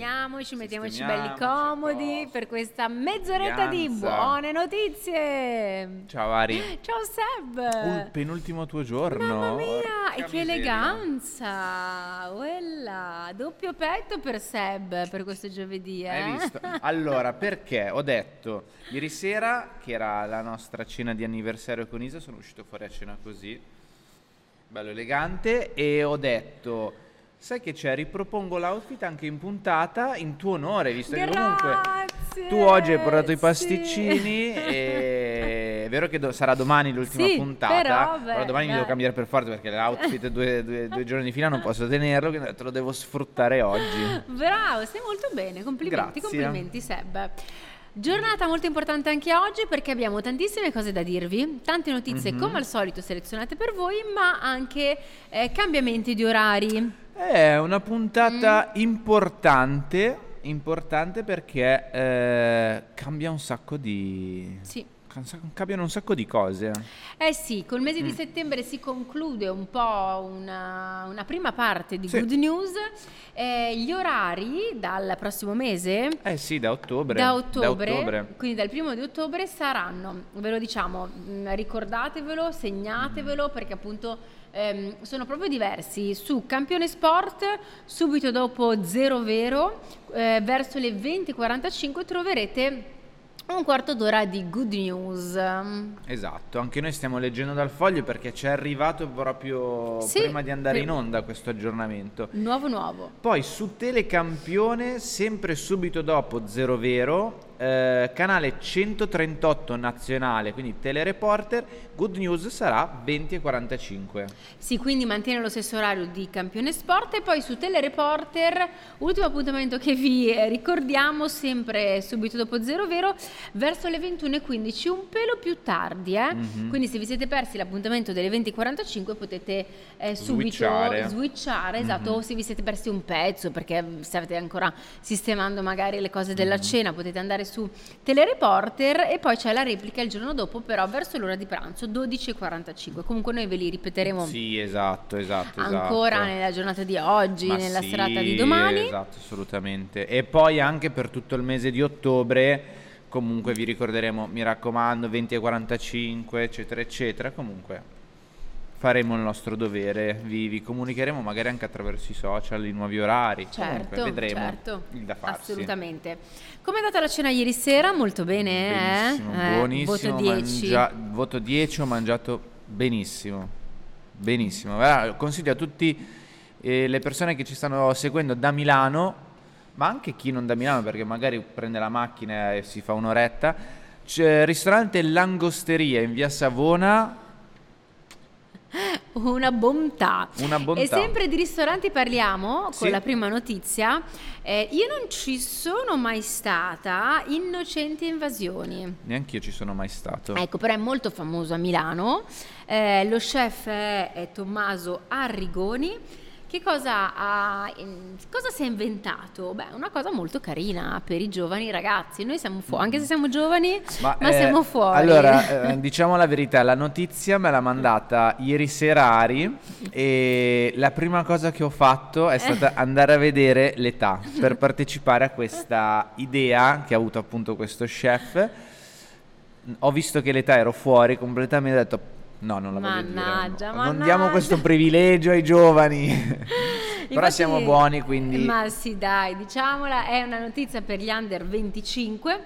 Sistemiamoci, mettiamoci belli comodi per questa mezz'oretta di buone notizie! Ciao Ari. Ciao Seb! Uh, penultimo tuo giorno. Mamma mia, Porca e che miseria. eleganza! Uella, doppio petto per Seb per questo giovedì, eh? Hai visto? Allora, perché ho detto ieri sera, che era la nostra cena di anniversario con Isa, sono uscito fuori a cena così, bello elegante, e ho detto, sai che c'è, ripropongo l'outfit anche in puntata in tuo onore, visto che comunque Grazie! tu oggi hai portato i sì. pasticcini e è vero che do- sarà domani l'ultima Sì, puntata, però, beh, domani mi devo cambiare per forza perché l'outfit due, due- due giorni di fila non posso tenerlo, quindi te lo devo sfruttare oggi. Bravo, stai molto bene, complimenti, Grazie. complimenti Seb. Giornata molto importante anche oggi perché abbiamo tantissime cose da dirvi, tante notizie Mhm. come al solito selezionate per voi, ma anche eh, cambiamenti di orari. È una puntata Mm. importante, importante perché eh, cambia un sacco di... Sì. cambiano un sacco di cose. Eh sì, col mese Mm. di settembre si conclude un po' una, una prima parte di Sì. Good News. Eh, gli orari dal prossimo mese Eh sì, da ottobre. Da ottobre, ottobre. quindi dal primo di ottobre saranno, ve lo diciamo, mh, ricordatevelo, segnatevelo perché appunto ehm, sono proprio diversi. Su Campione Sport, subito dopo Zero Vero, eh, verso le 20.45 troverete un quarto d'ora di good news. Esatto, anche noi stiamo leggendo dal foglio perché ci è arrivato proprio Sì, prima di andare sì. in onda questo aggiornamento. Nuovo nuovo. Poi su Telecampione, sempre subito dopo Zero Vero, eh, canale 138 nazionale, quindi Telereporter, Good News sarà 20 e 45. Sì, quindi mantiene lo stesso orario di Campione Sport e poi su Telereporter, ultimo appuntamento che vi eh, ricordiamo, sempre subito dopo Zero Vero, verso le 21.15, un pelo più tardi, eh? Mhm. Quindi se vi siete persi l'appuntamento delle 20.45 potete eh, subito Switchare. switchare, esatto, Mhm. o se vi siete persi un pezzo perché state ancora sistemando magari le cose della Mhm. cena, potete andare su Telereporter e poi c'è la replica il giorno dopo, però verso l'ora di pranzo, 12.45. Comunque noi ve li ripeteremo Sì, esatto, esatto, esatto. ancora nella giornata di oggi, Ma nella sì, serata di domani. Esatto, assolutamente. E poi anche per tutto il mese di ottobre, comunque vi ricorderemo, mi raccomando, 20 e 45, eccetera, eccetera. Comunque faremo il nostro dovere, vi, vi comunicheremo magari anche attraverso i social, i nuovi orari. Comunque Certo, vedremo certo, il da farsi. assolutamente. Come è andata la cena ieri sera? Molto bene, Benissimo, eh? Eh, buonissimo. Voto 10. mangia- voto 10, ho mangiato benissimo. Benissimo. Guarda, consiglio a tutti eh, le persone che ci stanno seguendo da Milano, ma anche chi non da Milano perché magari prende la macchina e si fa un'oretta. C'è ristorante Langosteria in via Savona, Una bontà. una bontà. E sempre di ristoranti parliamo con Sì. la prima notizia. Eh, io non ci sono mai stata, Innocenti Invasioni. Neanche io ci sono mai stato. Ecco, però è molto famoso a Milano. Eh, lo chef è, è Tommaso Arrigoni. Che cosa, ha, cosa si è inventato? Beh, una cosa molto carina per i giovani ragazzi. Noi siamo fuori, anche se siamo giovani, ma, eh, siamo fuori. Allora, eh, diciamo la verità, la notizia me l'ha mandata ieri sera Ari e la prima cosa che ho fatto è stata andare a vedere l'età per partecipare a questa idea che ha avuto appunto questo chef. Ho visto che l'età ero fuori completamente ho detto no, non la voglio dire. Mannaggia, no. Non mannaggia. diamo questo privilegio ai giovani. Però Infatti- siamo buoni, quindi Ma sì, dai, diciamola, è una notizia per gli under 25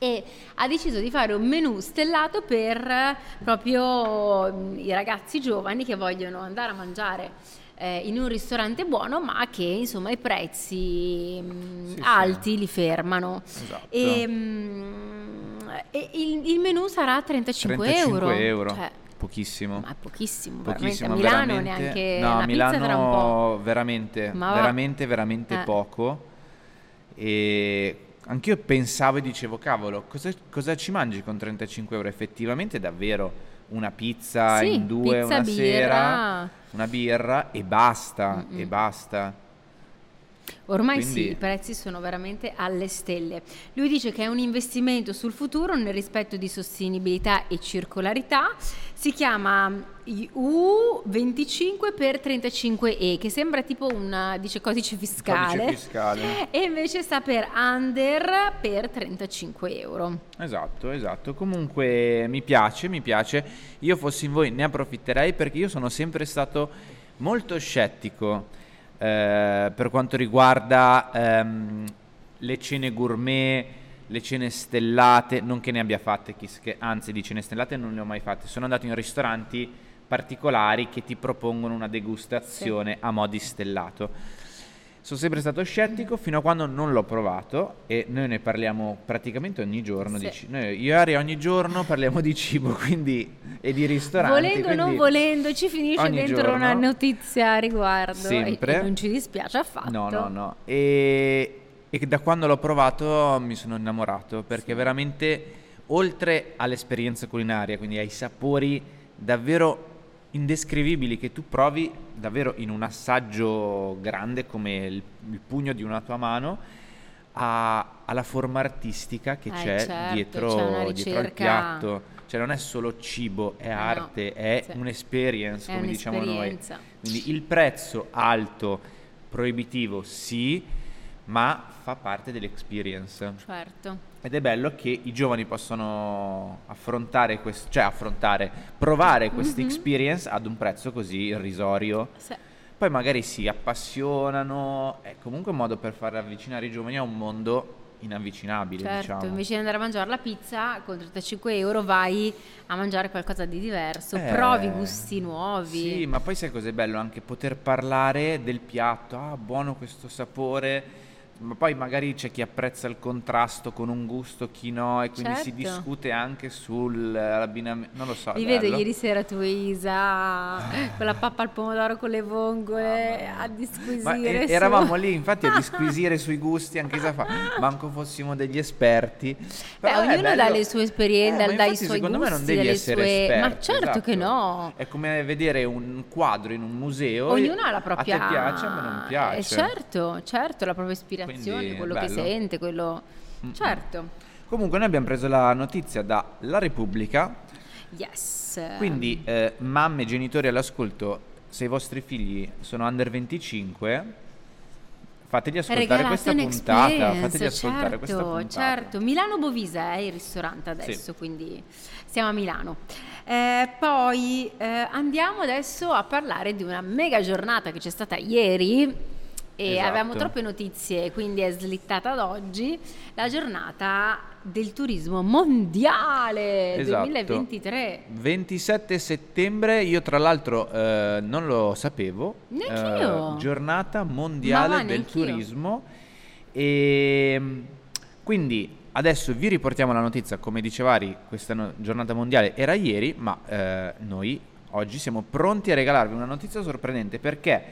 e ha deciso di fare un menù stellato per eh, proprio mm, i ragazzi giovani che vogliono andare a mangiare eh, in un ristorante buono, ma che insomma i prezzi mm, Sì, sì. alti li fermano. Esatto. E, mm, e il, il menù sarà 35, 35 euro. euro. Cioè, Pochissimo. ma pochissimo, Pochissimo, veramente. A Milano veramente. neanche no, una Milano pizza un po'. veramente, Ma veramente, veramente Eh. poco. E anch'io pensavo e dicevo, cavolo, cosa, cosa ci mangi con 35 euro? Effettivamente davvero una pizza Sì, in due pizza, una birra. sera, una birra e basta, Mm-mm. e basta. Ormai Quindi- sì, i prezzi sono veramente alle stelle. Lui dice che è un investimento sul futuro nel rispetto di sostenibilità e circolarità. Si chiama U25 per 35E, che sembra tipo un dice codice fiscale. Codice fiscale. E invece sta per Under per 35 euro. Esatto, esatto. Comunque mi piace, mi piace. Io fossi in voi ne approfitterei perché io sono sempre stato molto scettico eh, per quanto riguarda ehm, le cene gourmet, le cene stellate, non che ne abbia fatte, che- anzi di cene stellate non ne ho mai fatte. Sono andato in ristoranti particolari che ti propongono una degustazione a mo' di stellato. Sono sempre stato scettico fino a quando non l'ho provato e noi ne parliamo praticamente ogni giorno. Sì. Di noi, io e Ari ogni giorno parliamo di cibo quindi, e di ristoranti. volendo o non volendo, ci finisce dentro giorno- una notizia a riguardo. e- Sempre. E, non ci dispiace affatto. No, no, no. E, e da quando l'ho provato mi sono innamorato perché veramente, oltre all'esperienza culinaria, quindi ai sapori davvero indescrivibili che tu provi davvero in un assaggio grande come il, il pugno di una tua mano, a- alla forma artistica che Eh, c'è certo, dietro, c'è dietro al piatto. Cioè non è solo cibo, è Eh no, arte, è sì. un'esperience, È come diciamo noi. Quindi il prezzo alto, proibitivo, sì, ma fa parte dell'experience. Certo. Ed è bello che i giovani possano affrontare questo, cioè affrontare, provare questa Mhm. experience ad un prezzo così irrisorio. Sì. Poi magari si appassionano, è comunque un modo per far avvicinare i giovani a un mondo inavvicinabile, Certo, diciamo. invece di andare a mangiare la pizza con 35 euro vai a mangiare qualcosa di diverso, Eh, provi gusti nuovi. Sì, ma poi sai cos'è bello? Anche poter parlare del piatto, ah, buono questo sapore, ma poi magari c'è chi apprezza il contrasto con un gusto, chi no, e quindi si Certo. discute anche sull'abbinamento, non lo so. Vi vedo ieri sera tu Isa con la pappa al pomodoro con le vongole a Ma disquisire e- su- eravamo lì infatti a disquisire sui gusti, anche Isa fa, manco fossimo degli esperti. Beh, Però è ognuno bello- dà le sue esperienze, Eh, ma dà i suoi secondo me non gusti, devi essere sue- esperto. Ma certo che esatto. no. È come vedere un quadro in un museo. Ognuno ha la propria... A te piace, a me non piace. Eh, certo, certo, la propria ispirazione, Quindi, quello che bello. sente, quello... Mm-mm. Certo. Comunque noi abbiamo preso la notizia da La Repubblica, Yes. quindi eh, mamme, genitori all'ascolto, se i vostri figli sono under 25, fategli ascoltare Regalate questa puntata, fategli ascoltare certo, questa puntata. Certo, Milano Bovisa è il ristorante adesso, quindi siamo a Milano. Eh, poi eh, andiamo adesso a parlare di una mega giornata che c'è stata ieri e Esatto. avevamo troppe notizie, quindi è slittata ad oggi la giornata del turismo mondiale Esatto. 2023. 27 settembre, io tra l'altro eh, non lo sapevo, Neanch'io. eh, giornata mondiale va, del turismo e mm, quindi adesso vi riportiamo la notizia, come diceva Ari, questa no- giornata mondiale era ieri, ma eh, noi oggi siamo pronti a regalarvi una notizia sorprendente perché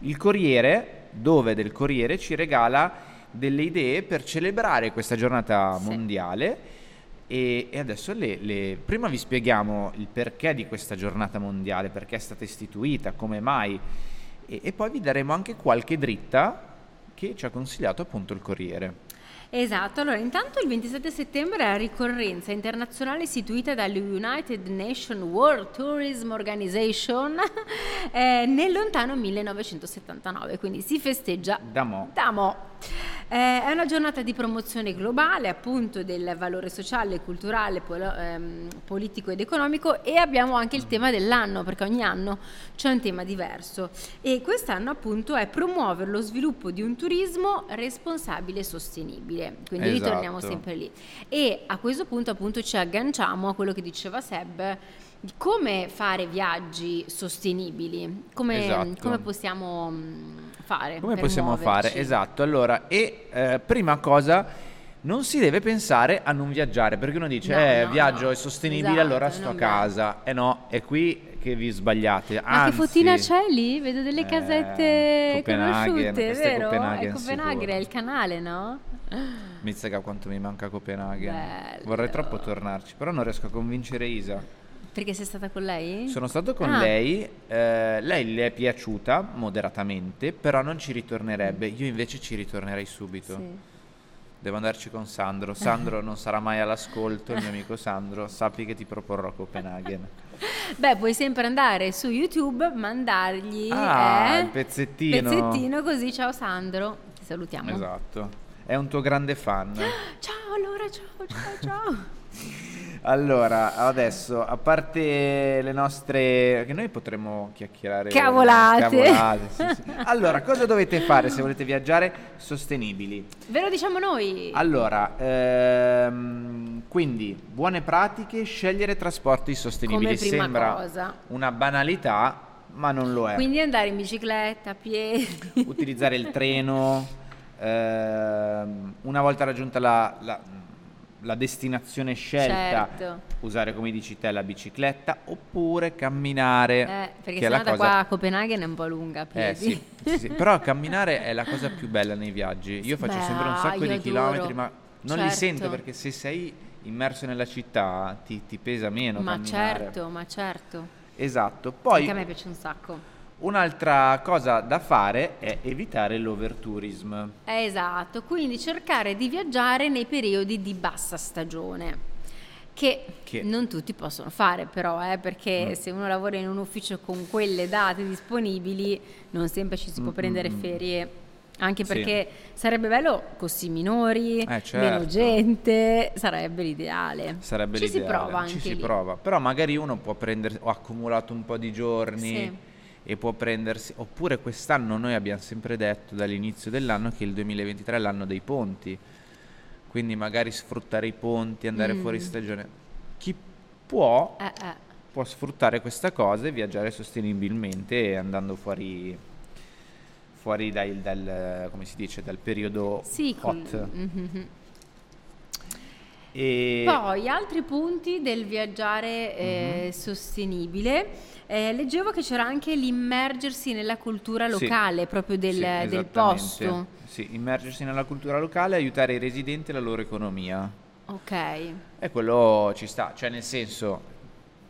il Corriere, dove del Corriere, ci regala delle idee per celebrare questa giornata Sì. mondiale e, e adesso le, le- prima vi spieghiamo il perché di questa giornata mondiale, perché è stata istituita, come mai, e, e poi vi daremo anche qualche dritta che ci ha consigliato appunto il Corriere. Esatto, allora intanto il 27 settembre è la ricorrenza internazionale istituita dalla United Nations World Tourism Organization eh, nel lontano 1979, quindi si festeggia Da mo'. da mo'. Eh, è una giornata di promozione globale appunto del valore sociale, culturale, polo- ehm, politico ed economico e abbiamo anche il tema dell'anno perché ogni anno c'è un tema diverso e quest'anno appunto è promuovere lo sviluppo di un turismo responsabile e sostenibile, quindi Esatto. ritorniamo sempre lì. E a questo punto appunto ci agganciamo a quello che diceva Seb di come fare viaggi sostenibili, come, Esatto. come possiamo mm, fare. Come possiamo fare? muoverci. Esatto, allora, e eh, prima cosa, non si deve pensare a non viaggiare, perché uno dice, No, eh, no, viaggio no. è sostenibile, Esatto, allora sto a casa. E no, è qui che vi sbagliate. Ma che Anzi, fotina c'è lì? Vedo delle Eh, casette Copenaghen, conosciute, vero? Copenaghen è Copenaghen, è il canale, no? Mizzica quanto mi manca Copenaghen. Bello. Vorrei troppo tornarci, però non riesco a convincere Isa. Perché sei stata con lei? Sono stato con Ah. lei, eh, lei le è piaciuta moderatamente, però non ci ritornerebbe. Io invece ci ritornerei subito. Sì. Devo andarci con Sandro. Sandro non sarà mai all'ascolto, il mio amico Sandro. Sappi che ti proporrò Copenaghen. Beh, puoi sempre andare su YouTube, mandargli Ah, eh, il pezzettino. pezzettino così, ciao Sandro, ti salutiamo. Esatto. È un tuo grande fan. Ciao allora, ciao, ciao, ciao. Allora, adesso, a parte le nostre... che noi potremmo chiacchierare... Cavolate. Cavolate, sì, sì. Allora, cosa dovete fare se volete viaggiare sostenibili? Ve lo diciamo noi. Allora, ehm, quindi, buone pratiche, scegliere trasporti sostenibili. Come prima Sembra cosa. una banalità, ma non lo è. Quindi andare in bicicletta, a piedi. Utilizzare il treno, ehm, una volta raggiunta la, la- la destinazione scelta, Certo. usare come dici te la bicicletta oppure camminare. Eh, perché che sennò la da cosa- qua a Copenaghen è un po' lunga Eh, sì, sì, sì. però camminare è la cosa più bella nei viaggi. Io faccio Beh, sempre un sacco io di chilometri, ma non li Certo. sento perché se sei immerso nella città ti, ti pesa meno ma camminare. certo, ma certo. Esatto. Poi Anche a me piace un sacco. Un'altra cosa da fare è evitare l'overtourism. Esatto, quindi cercare di viaggiare nei periodi di bassa stagione. Che, Che- non tutti possono fare però, eh, perché Mm. se uno lavora in un ufficio con quelle date disponibili non sempre ci si può Mm, prendere mm, mm. ferie, anche Sì. perché sarebbe bello costi minori, Eh, certo. meno gente, sarebbe l'ideale. Sarebbe ci si l'ideale. prova anche Ci si lì. prova. Però magari uno può prendere, ho accumulato un po' di giorni Sì. E può prendersi, oppure quest'anno noi abbiamo sempre detto dall'inizio dell'anno che il 2023 è l'anno dei ponti, quindi magari sfruttare i ponti, andare Mm. fuori stagione. Chi può, Eh, eh. può sfruttare questa cosa e viaggiare sostenibilmente andando fuori, fuori dai- dal, come si dice, dal periodo Sì, hot. Mhm. E Poi altri punti del viaggiare eh, Mhm. sostenibile. Eh, leggevo che c'era anche l'immergersi nella cultura Sì. locale, proprio del, Sì, del posto. Sì, immergersi nella cultura locale e aiutare i residenti e la loro economia. Ok. E quello ci sta, cioè nel senso,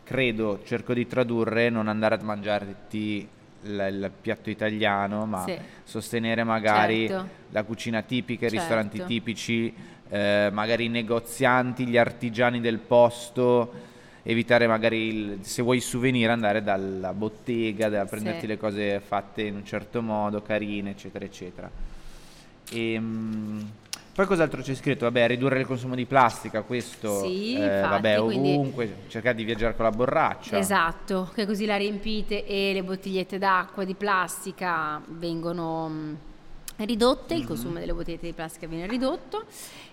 credo, cerco di tradurre, non andare a mangiarti il, il piatto italiano, ma Sì. sostenere magari Certo. la cucina tipica, i Certo. ristoranti tipici, eh, magari i negozianti, gli artigiani del posto, evitare magari, il- se vuoi souvenir, andare dalla bottega, da prenderti Sì. le cose fatte in un certo modo, carine, eccetera, eccetera. Ehm, poi cos'altro c'è scritto? Vabbè, ridurre il consumo di plastica, questo, Sì, eh, infatti, vabbè, quindi- ovunque, cercare di viaggiare con la borraccia. Esatto, che così la riempite e le bottigliette d'acqua di plastica vengono mh, ridotte, Mhm. il consumo delle bottigliette di plastica viene ridotto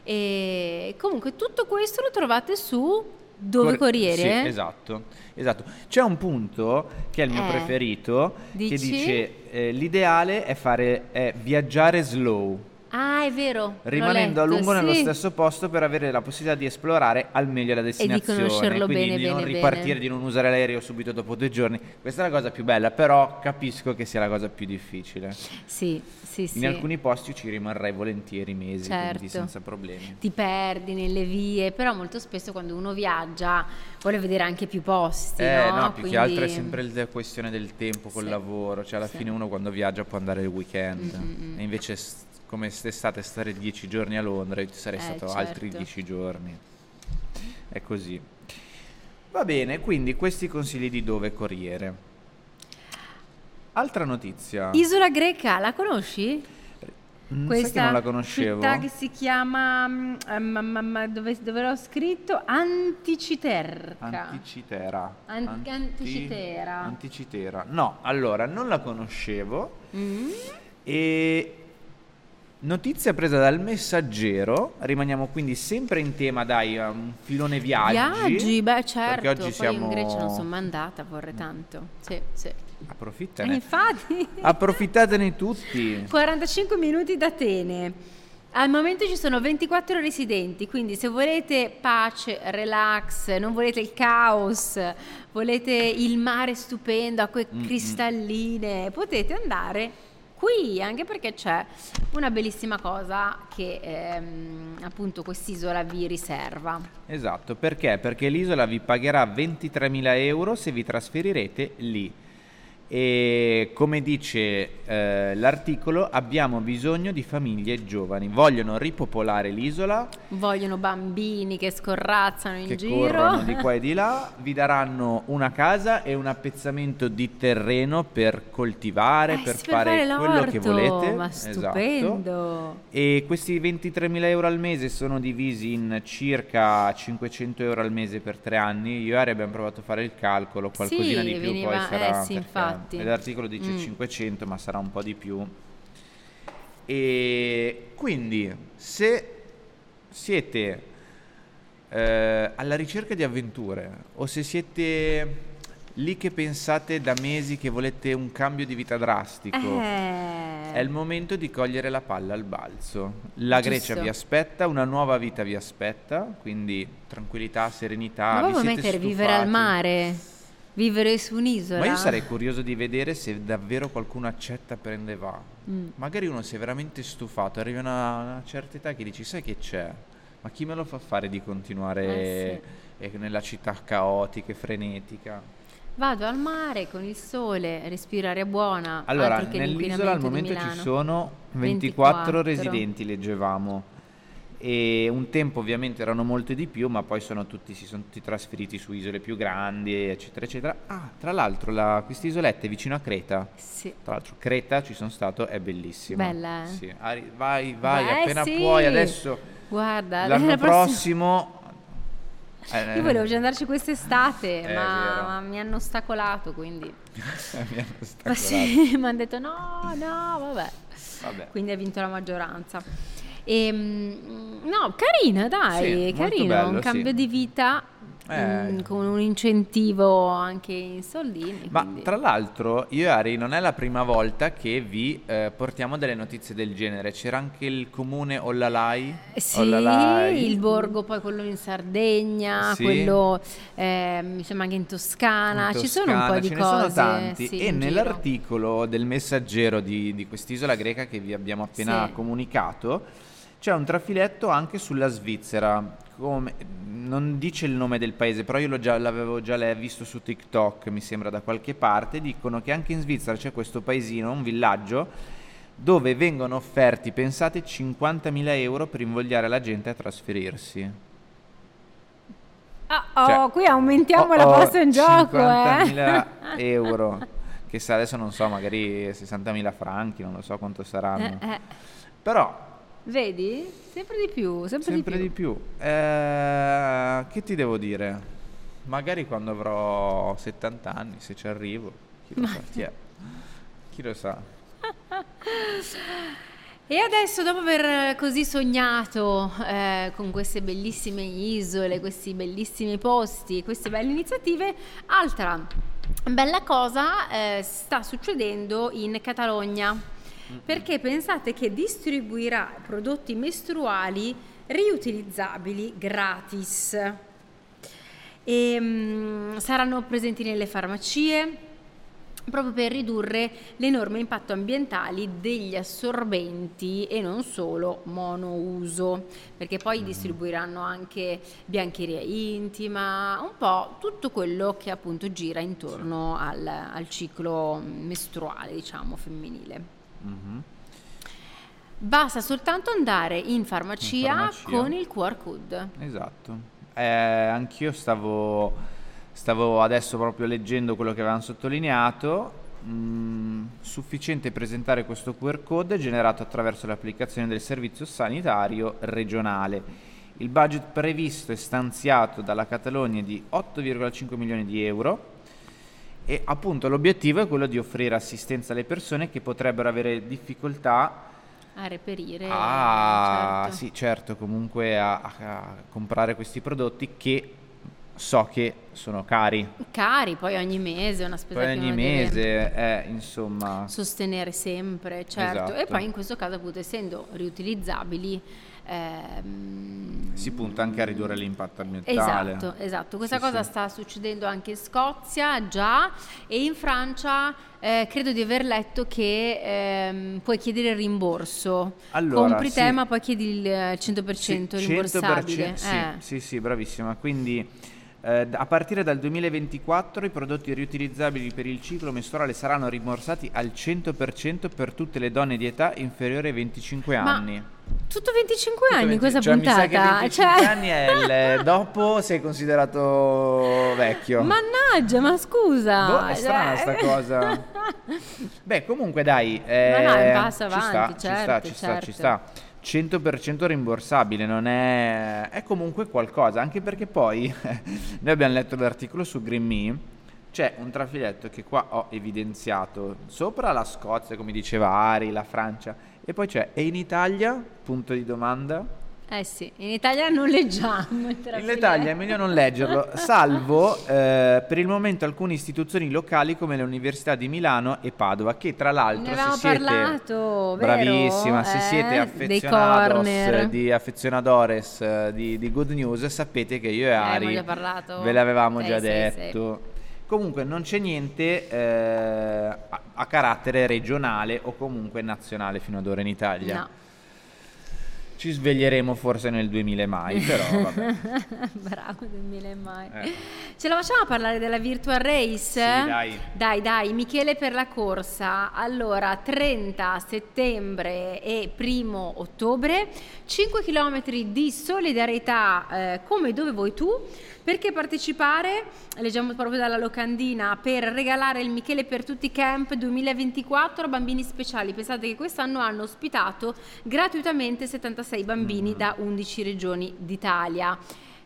e comunque tutto questo lo trovate su Dove Cor- Corriere? Sì, esatto, esatto. C'è un punto che è il mio Eh, preferito che dici? dice eh, l'ideale è fare è viaggiare slow, Ah, è vero. rimanendo a lungo nello sì. stesso posto per avere la possibilità di esplorare al meglio la destinazione, conoscerlo quindi bene, di non bene, ripartire, bene. di non usare l'aereo subito dopo due giorni. Questa è la cosa più bella, però capisco che sia la cosa più difficile. Sì, sì, sì. In alcuni posti ci rimarrei volentieri mesi, Certo. quindi senza problemi. Ti perdi nelle vie, però molto spesso quando uno viaggia vuole vedere anche più posti, Eh, no? no, più che altro è Quindi- sempre la questione del tempo col Sì. lavoro, cioè alla Sì. fine uno quando viaggia può andare il weekend Mm, mm, mm. e invece come quest'estate stare dieci giorni a Londra e ti sarei Eh, stato certo. altri dieci giorni. È così. Va bene, quindi questi consigli di dove Corriere. Altra notizia. Isola greca, la conosci? Mm, che non la conoscevo? città che si chiama mm, dove, dove l'ho scritto Anticiterca. Anticitera. An- Anti- Anticitera. Anticitera. No, allora, non la conoscevo. Mm? E notizia presa dal messaggero, rimaniamo quindi sempre in tema, dai, un filone viaggi. Viaggi, beh certo, Perché oggi poi siamo... in Grecia non sono mai andata, vorrei tanto. Sì, sì. Approfittane. infatti Approfittatene tutti. 45 minuti da Atene. Al momento ci sono 24 residenti, quindi se volete pace, relax, non volete il caos, volete il mare stupendo, acque Mm, mm. cristalline, potete andare qui, anche perché c'è una bellissima cosa che ehm, appunto quest'isola vi riserva. Esatto, perché? Perché l'isola vi pagherà 23.000 euro se vi trasferirete lì e come dice eh, l'articolo abbiamo bisogno di famiglie giovani, vogliono ripopolare l'isola, vogliono bambini che scorrazzano in che giro, di qua e di là, vi daranno una casa e un appezzamento di terreno per coltivare, eh, per, fare, per quello che volete. Ma esatto. stupendo! E questi 23.000 euro al mese sono divisi in circa 500 euro al mese per tre anni. Io e Ari abbiamo provato a fare il calcolo, qualcosina sì, di più veniva, poi sarà. Eh, sì, infatti infatti. L'articolo dice mm. 500, ma sarà un po' di più. E quindi, se siete eh, alla ricerca di avventure o se siete lì che pensate da mesi che volete un cambio di vita drastico, eh. è il momento di cogliere la palla al balzo. La Giusto. Grecia vi aspetta, una nuova vita vi aspetta, quindi tranquillità, serenità. Ma vi proprio mettere vivere al mare. Vivere su un'isola? Ma io sarei curioso di vedere se davvero qualcuno accetta, prende e va. Mm. Magari uno si è veramente stufato, arriva una, una certa età che dici, sai che c'è? Ma chi me lo fa fare di continuare eh sì. nella città caotica e frenetica? Vado al mare con il sole, respirare buona. Allora, nell'isola al momento ci sono 24, 24 residenti, leggevamo e un tempo ovviamente erano molte di più, ma poi sono tutti, si sono tutti trasferiti su isole più grandi, eccetera, eccetera. Ah, tra l'altro la, questa isoletta è vicino a Creta. Sì. Tra l'altro Creta ci sono stato, è bellissima. Bella, eh? Sì. Ari, vai, vai, Beh, appena sì. puoi, adesso Guarda, l'anno prossimo... Eh, Io volevo già andarci quest'estate, ma, ma, mi hanno ostacolato, quindi... mi hanno ostacolato. Sì, mi hanno detto no, no, vabbè. vabbè. Quindi ha vinto la maggioranza. E, ehm, no, carina, dai, sì, carino, bello, un cambio sì. di vita eh. mh, con un incentivo anche in soldini. Ma quindi. tra l'altro, io e Ari, non è la prima volta che vi eh, portiamo delle notizie del genere. C'era anche il comune Ollalai. Sì, Ollalai. il borgo, poi quello in Sardegna, Sì. quello eh, mi sembra anche in Toscana. In Ci sono un po' Toscana, di ce cose. ne sono tanti sì, e in giro. nell'articolo del messaggero di, di quest'isola greca che vi abbiamo appena Sì. comunicato c'è un trafiletto anche sulla Svizzera come- non dice il nome del paese però io già- l'avevo già visto su TikTok mi sembra da qualche parte dicono che anche in Svizzera c'è questo paesino un villaggio dove vengono offerti pensate 50.000 euro per invogliare la gente a trasferirsi Ah, oh, Cioè, qui aumentiamo Oh, la posta in gioco, 50.000 eh. euro che sa adesso non so magari 60.000 franchi non lo so quanto saranno Eh, eh. però Vedi? Sempre di più, sempre, sempre di di più. più, Eh, che ti devo dire magari quando avrò 70 anni se ci arrivo chi lo sa chi è chi lo sa E adesso, dopo aver così sognato eh, con queste bellissime isole, questi bellissimi posti, queste belle iniziative, altra bella cosa eh, sta succedendo in Catalogna. Perché pensate che distribuirà prodotti mestruali riutilizzabili gratis. E, mm, saranno presenti nelle farmacie proprio per ridurre l'enorme impatto ambientali degli assorbenti e non solo monouso, perché poi distribuiranno anche biancheria intima, un po' tutto quello che appunto gira intorno al, al ciclo mestruale, diciamo, femminile. Mhm. Basta soltanto andare in farmacia, In farmacia. con il QR code. esatto Eh, anch'io stavo stavo adesso proprio leggendo quello che avevano sottolineato Mm, sufficiente presentare questo QR code generato attraverso l'applicazione del servizio sanitario regionale. Il budget previsto e stanziato dalla Catalogna è di 8,5 milioni di euro e appunto l'obiettivo è quello di offrire assistenza alle persone che potrebbero avere difficoltà A reperire. a, certo. sì, certo, comunque a- a comprare questi prodotti che so che sono cari. Cari, poi ogni mese, una spesa Poi che ogni mese è insomma sostenere sempre, certo. E Esatto. poi in questo caso appunto essendo riutilizzabili ehm, si punta anche a ridurre l'impatto ambientale. Esatto, esatto. Questa Sì, cosa sì. sta succedendo anche in Scozia già e in Francia eh, credo di aver letto che ehm, puoi chiedere il rimborso. Allora, Compri sì. ma poi chiedi il eh, 100% Sì, rimborsabile. 100%, sì, Eh. sì, sì, bravissima. Quindi eh, a partire dal 2024 i prodotti riutilizzabili per il ciclo mestruale saranno rimborsati al 100% per tutte le donne di età inferiore ai 25 Ma anni. Tutto 25 anni Tutto questa 20 cioè, puntata. Mi sa che 25 Cioè- anni è il dopo sei considerato vecchio. Mannaggia, ma scusa. Boh, è strana Cioè- sta cosa. Beh, comunque dai, Ma no, è un eh, passo ci avanti, sta, ci sta, certo, ci sta, certo. ci sta. 100% rimborsabile, non è... è comunque qualcosa, anche perché poi noi abbiamo letto l'articolo su Green Me, c'è un trafiletto che qua ho evidenziato, sopra la Scozia, come diceva Ari, la Francia, e poi c'è, e in Italia? Punto di domanda. Eh sì, in Italia non leggiamo. In. Italia è meglio non leggerlo, salvo eh, per il momento alcune istituzioni locali come le università di Milano e Padova, che tra l'altro Ne se siete parlato, vero? bravissima, se Eh, siete affezionados di affezionadores eh, di, di Good News, sapete che io e abbiamo Ari parlato. ve l'avevamo Sì, già sì, detto. Comunque non c'è niente eh, a, a carattere regionale o comunque nazionale fino ad ora in Italia. No. Ci sveglieremo forse nel 2000 mai, però vabbè. Bravo, del mille mai. Eh. Ce la facciamo a parlare della virtual race? Sì, dai. Dai, dai, Michele per la corsa. Allora, 30 settembre e 1 ottobre, 5 km di solidarietà eh, come dove vuoi tu. Perché partecipare? Leggiamo proprio dalla locandina per regalare il Michele per tutti camp 2024 a bambini speciali. Pensate che quest'anno hanno ospitato gratuitamente 76 bambini da 11 regioni d'Italia.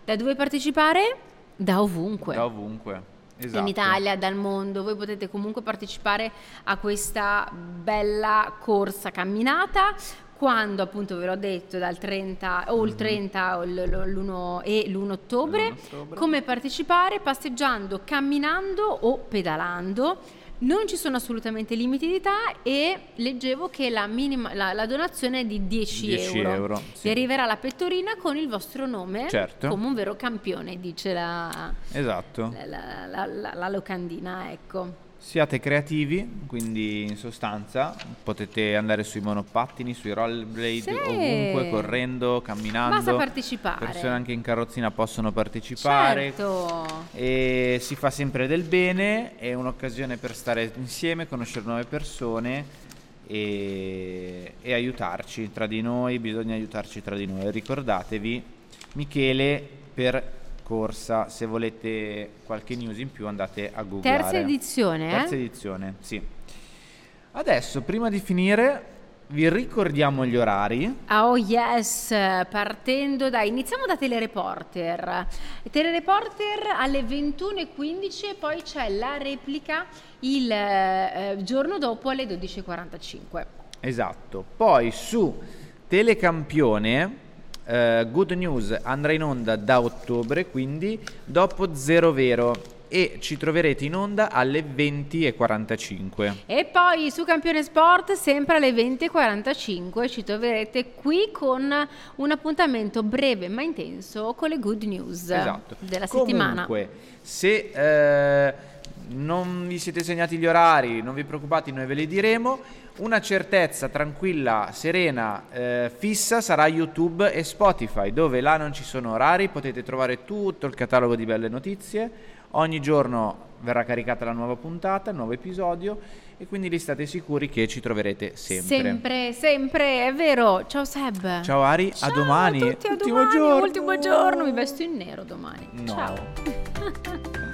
Da dove partecipare? Da ovunque. Da ovunque. Esatto. In Italia, dal mondo, voi potete comunque partecipare a questa bella corsa camminata. Quando appunto ve l'ho detto dal 30 o il 30 o l- l- l'1 e l'1 ottobre, L'1 ottobre. come partecipare passeggiando, camminando o pedalando. Non ci sono assolutamente limiti di età e leggevo che la, minima- la- la donazione è di 10, 10 euro. euro, Vi sì. arriverà la pettorina con il vostro nome Certo. come un vero campione, dice la, Esatto. la locandina, ecco. Siate creativi, quindi in sostanza potete andare sui monopattini, sui rollerblade, Sì. ovunque, correndo, camminando. Basta partecipare. Persone anche in carrozzina possono partecipare. Certo. E si fa sempre del bene, è un'occasione per stare insieme, conoscere nuove persone e, e aiutarci tra di noi, bisogna aiutarci tra di noi. Ricordatevi, Michele per corsa, se volete qualche news in più andate a googlare. Terza edizione, eh? Terza edizione, sì. Adesso, prima di finire, vi ricordiamo gli orari. Ah, Oh yes, partendo da... Iniziamo da Telereporter. Telereporter alle 21.15 e poi c'è la replica il eh, giorno dopo alle 12.45. Esatto. Poi su Telecampione, eh, Good News andrà in onda da ottobre, quindi dopo Zero Vero. E ci troverete in onda alle 20.45. E poi su Campione Sport, sempre alle 20.45, ci troverete qui con un appuntamento breve ma intenso con le good news Esatto. della settimana. Comunque, se eh, non vi siete segnati gli orari, non vi preoccupate, noi ve li diremo. Una certezza tranquilla, serena, eh, fissa sarà YouTube e Spotify, dove là non ci sono orari, potete trovare tutto il catalogo di belle notizie. Ogni giorno verrà caricata la nuova puntata, il nuovo episodio e quindi lì state sicuri che ci troverete sempre. Sempre, sempre, è vero. Ciao Seb. Ciao Ari, a Ciao domani. A tutti, a Ultimo domani, giorno. ultimo giorno. Mi vesto in nero domani. No. Ciao.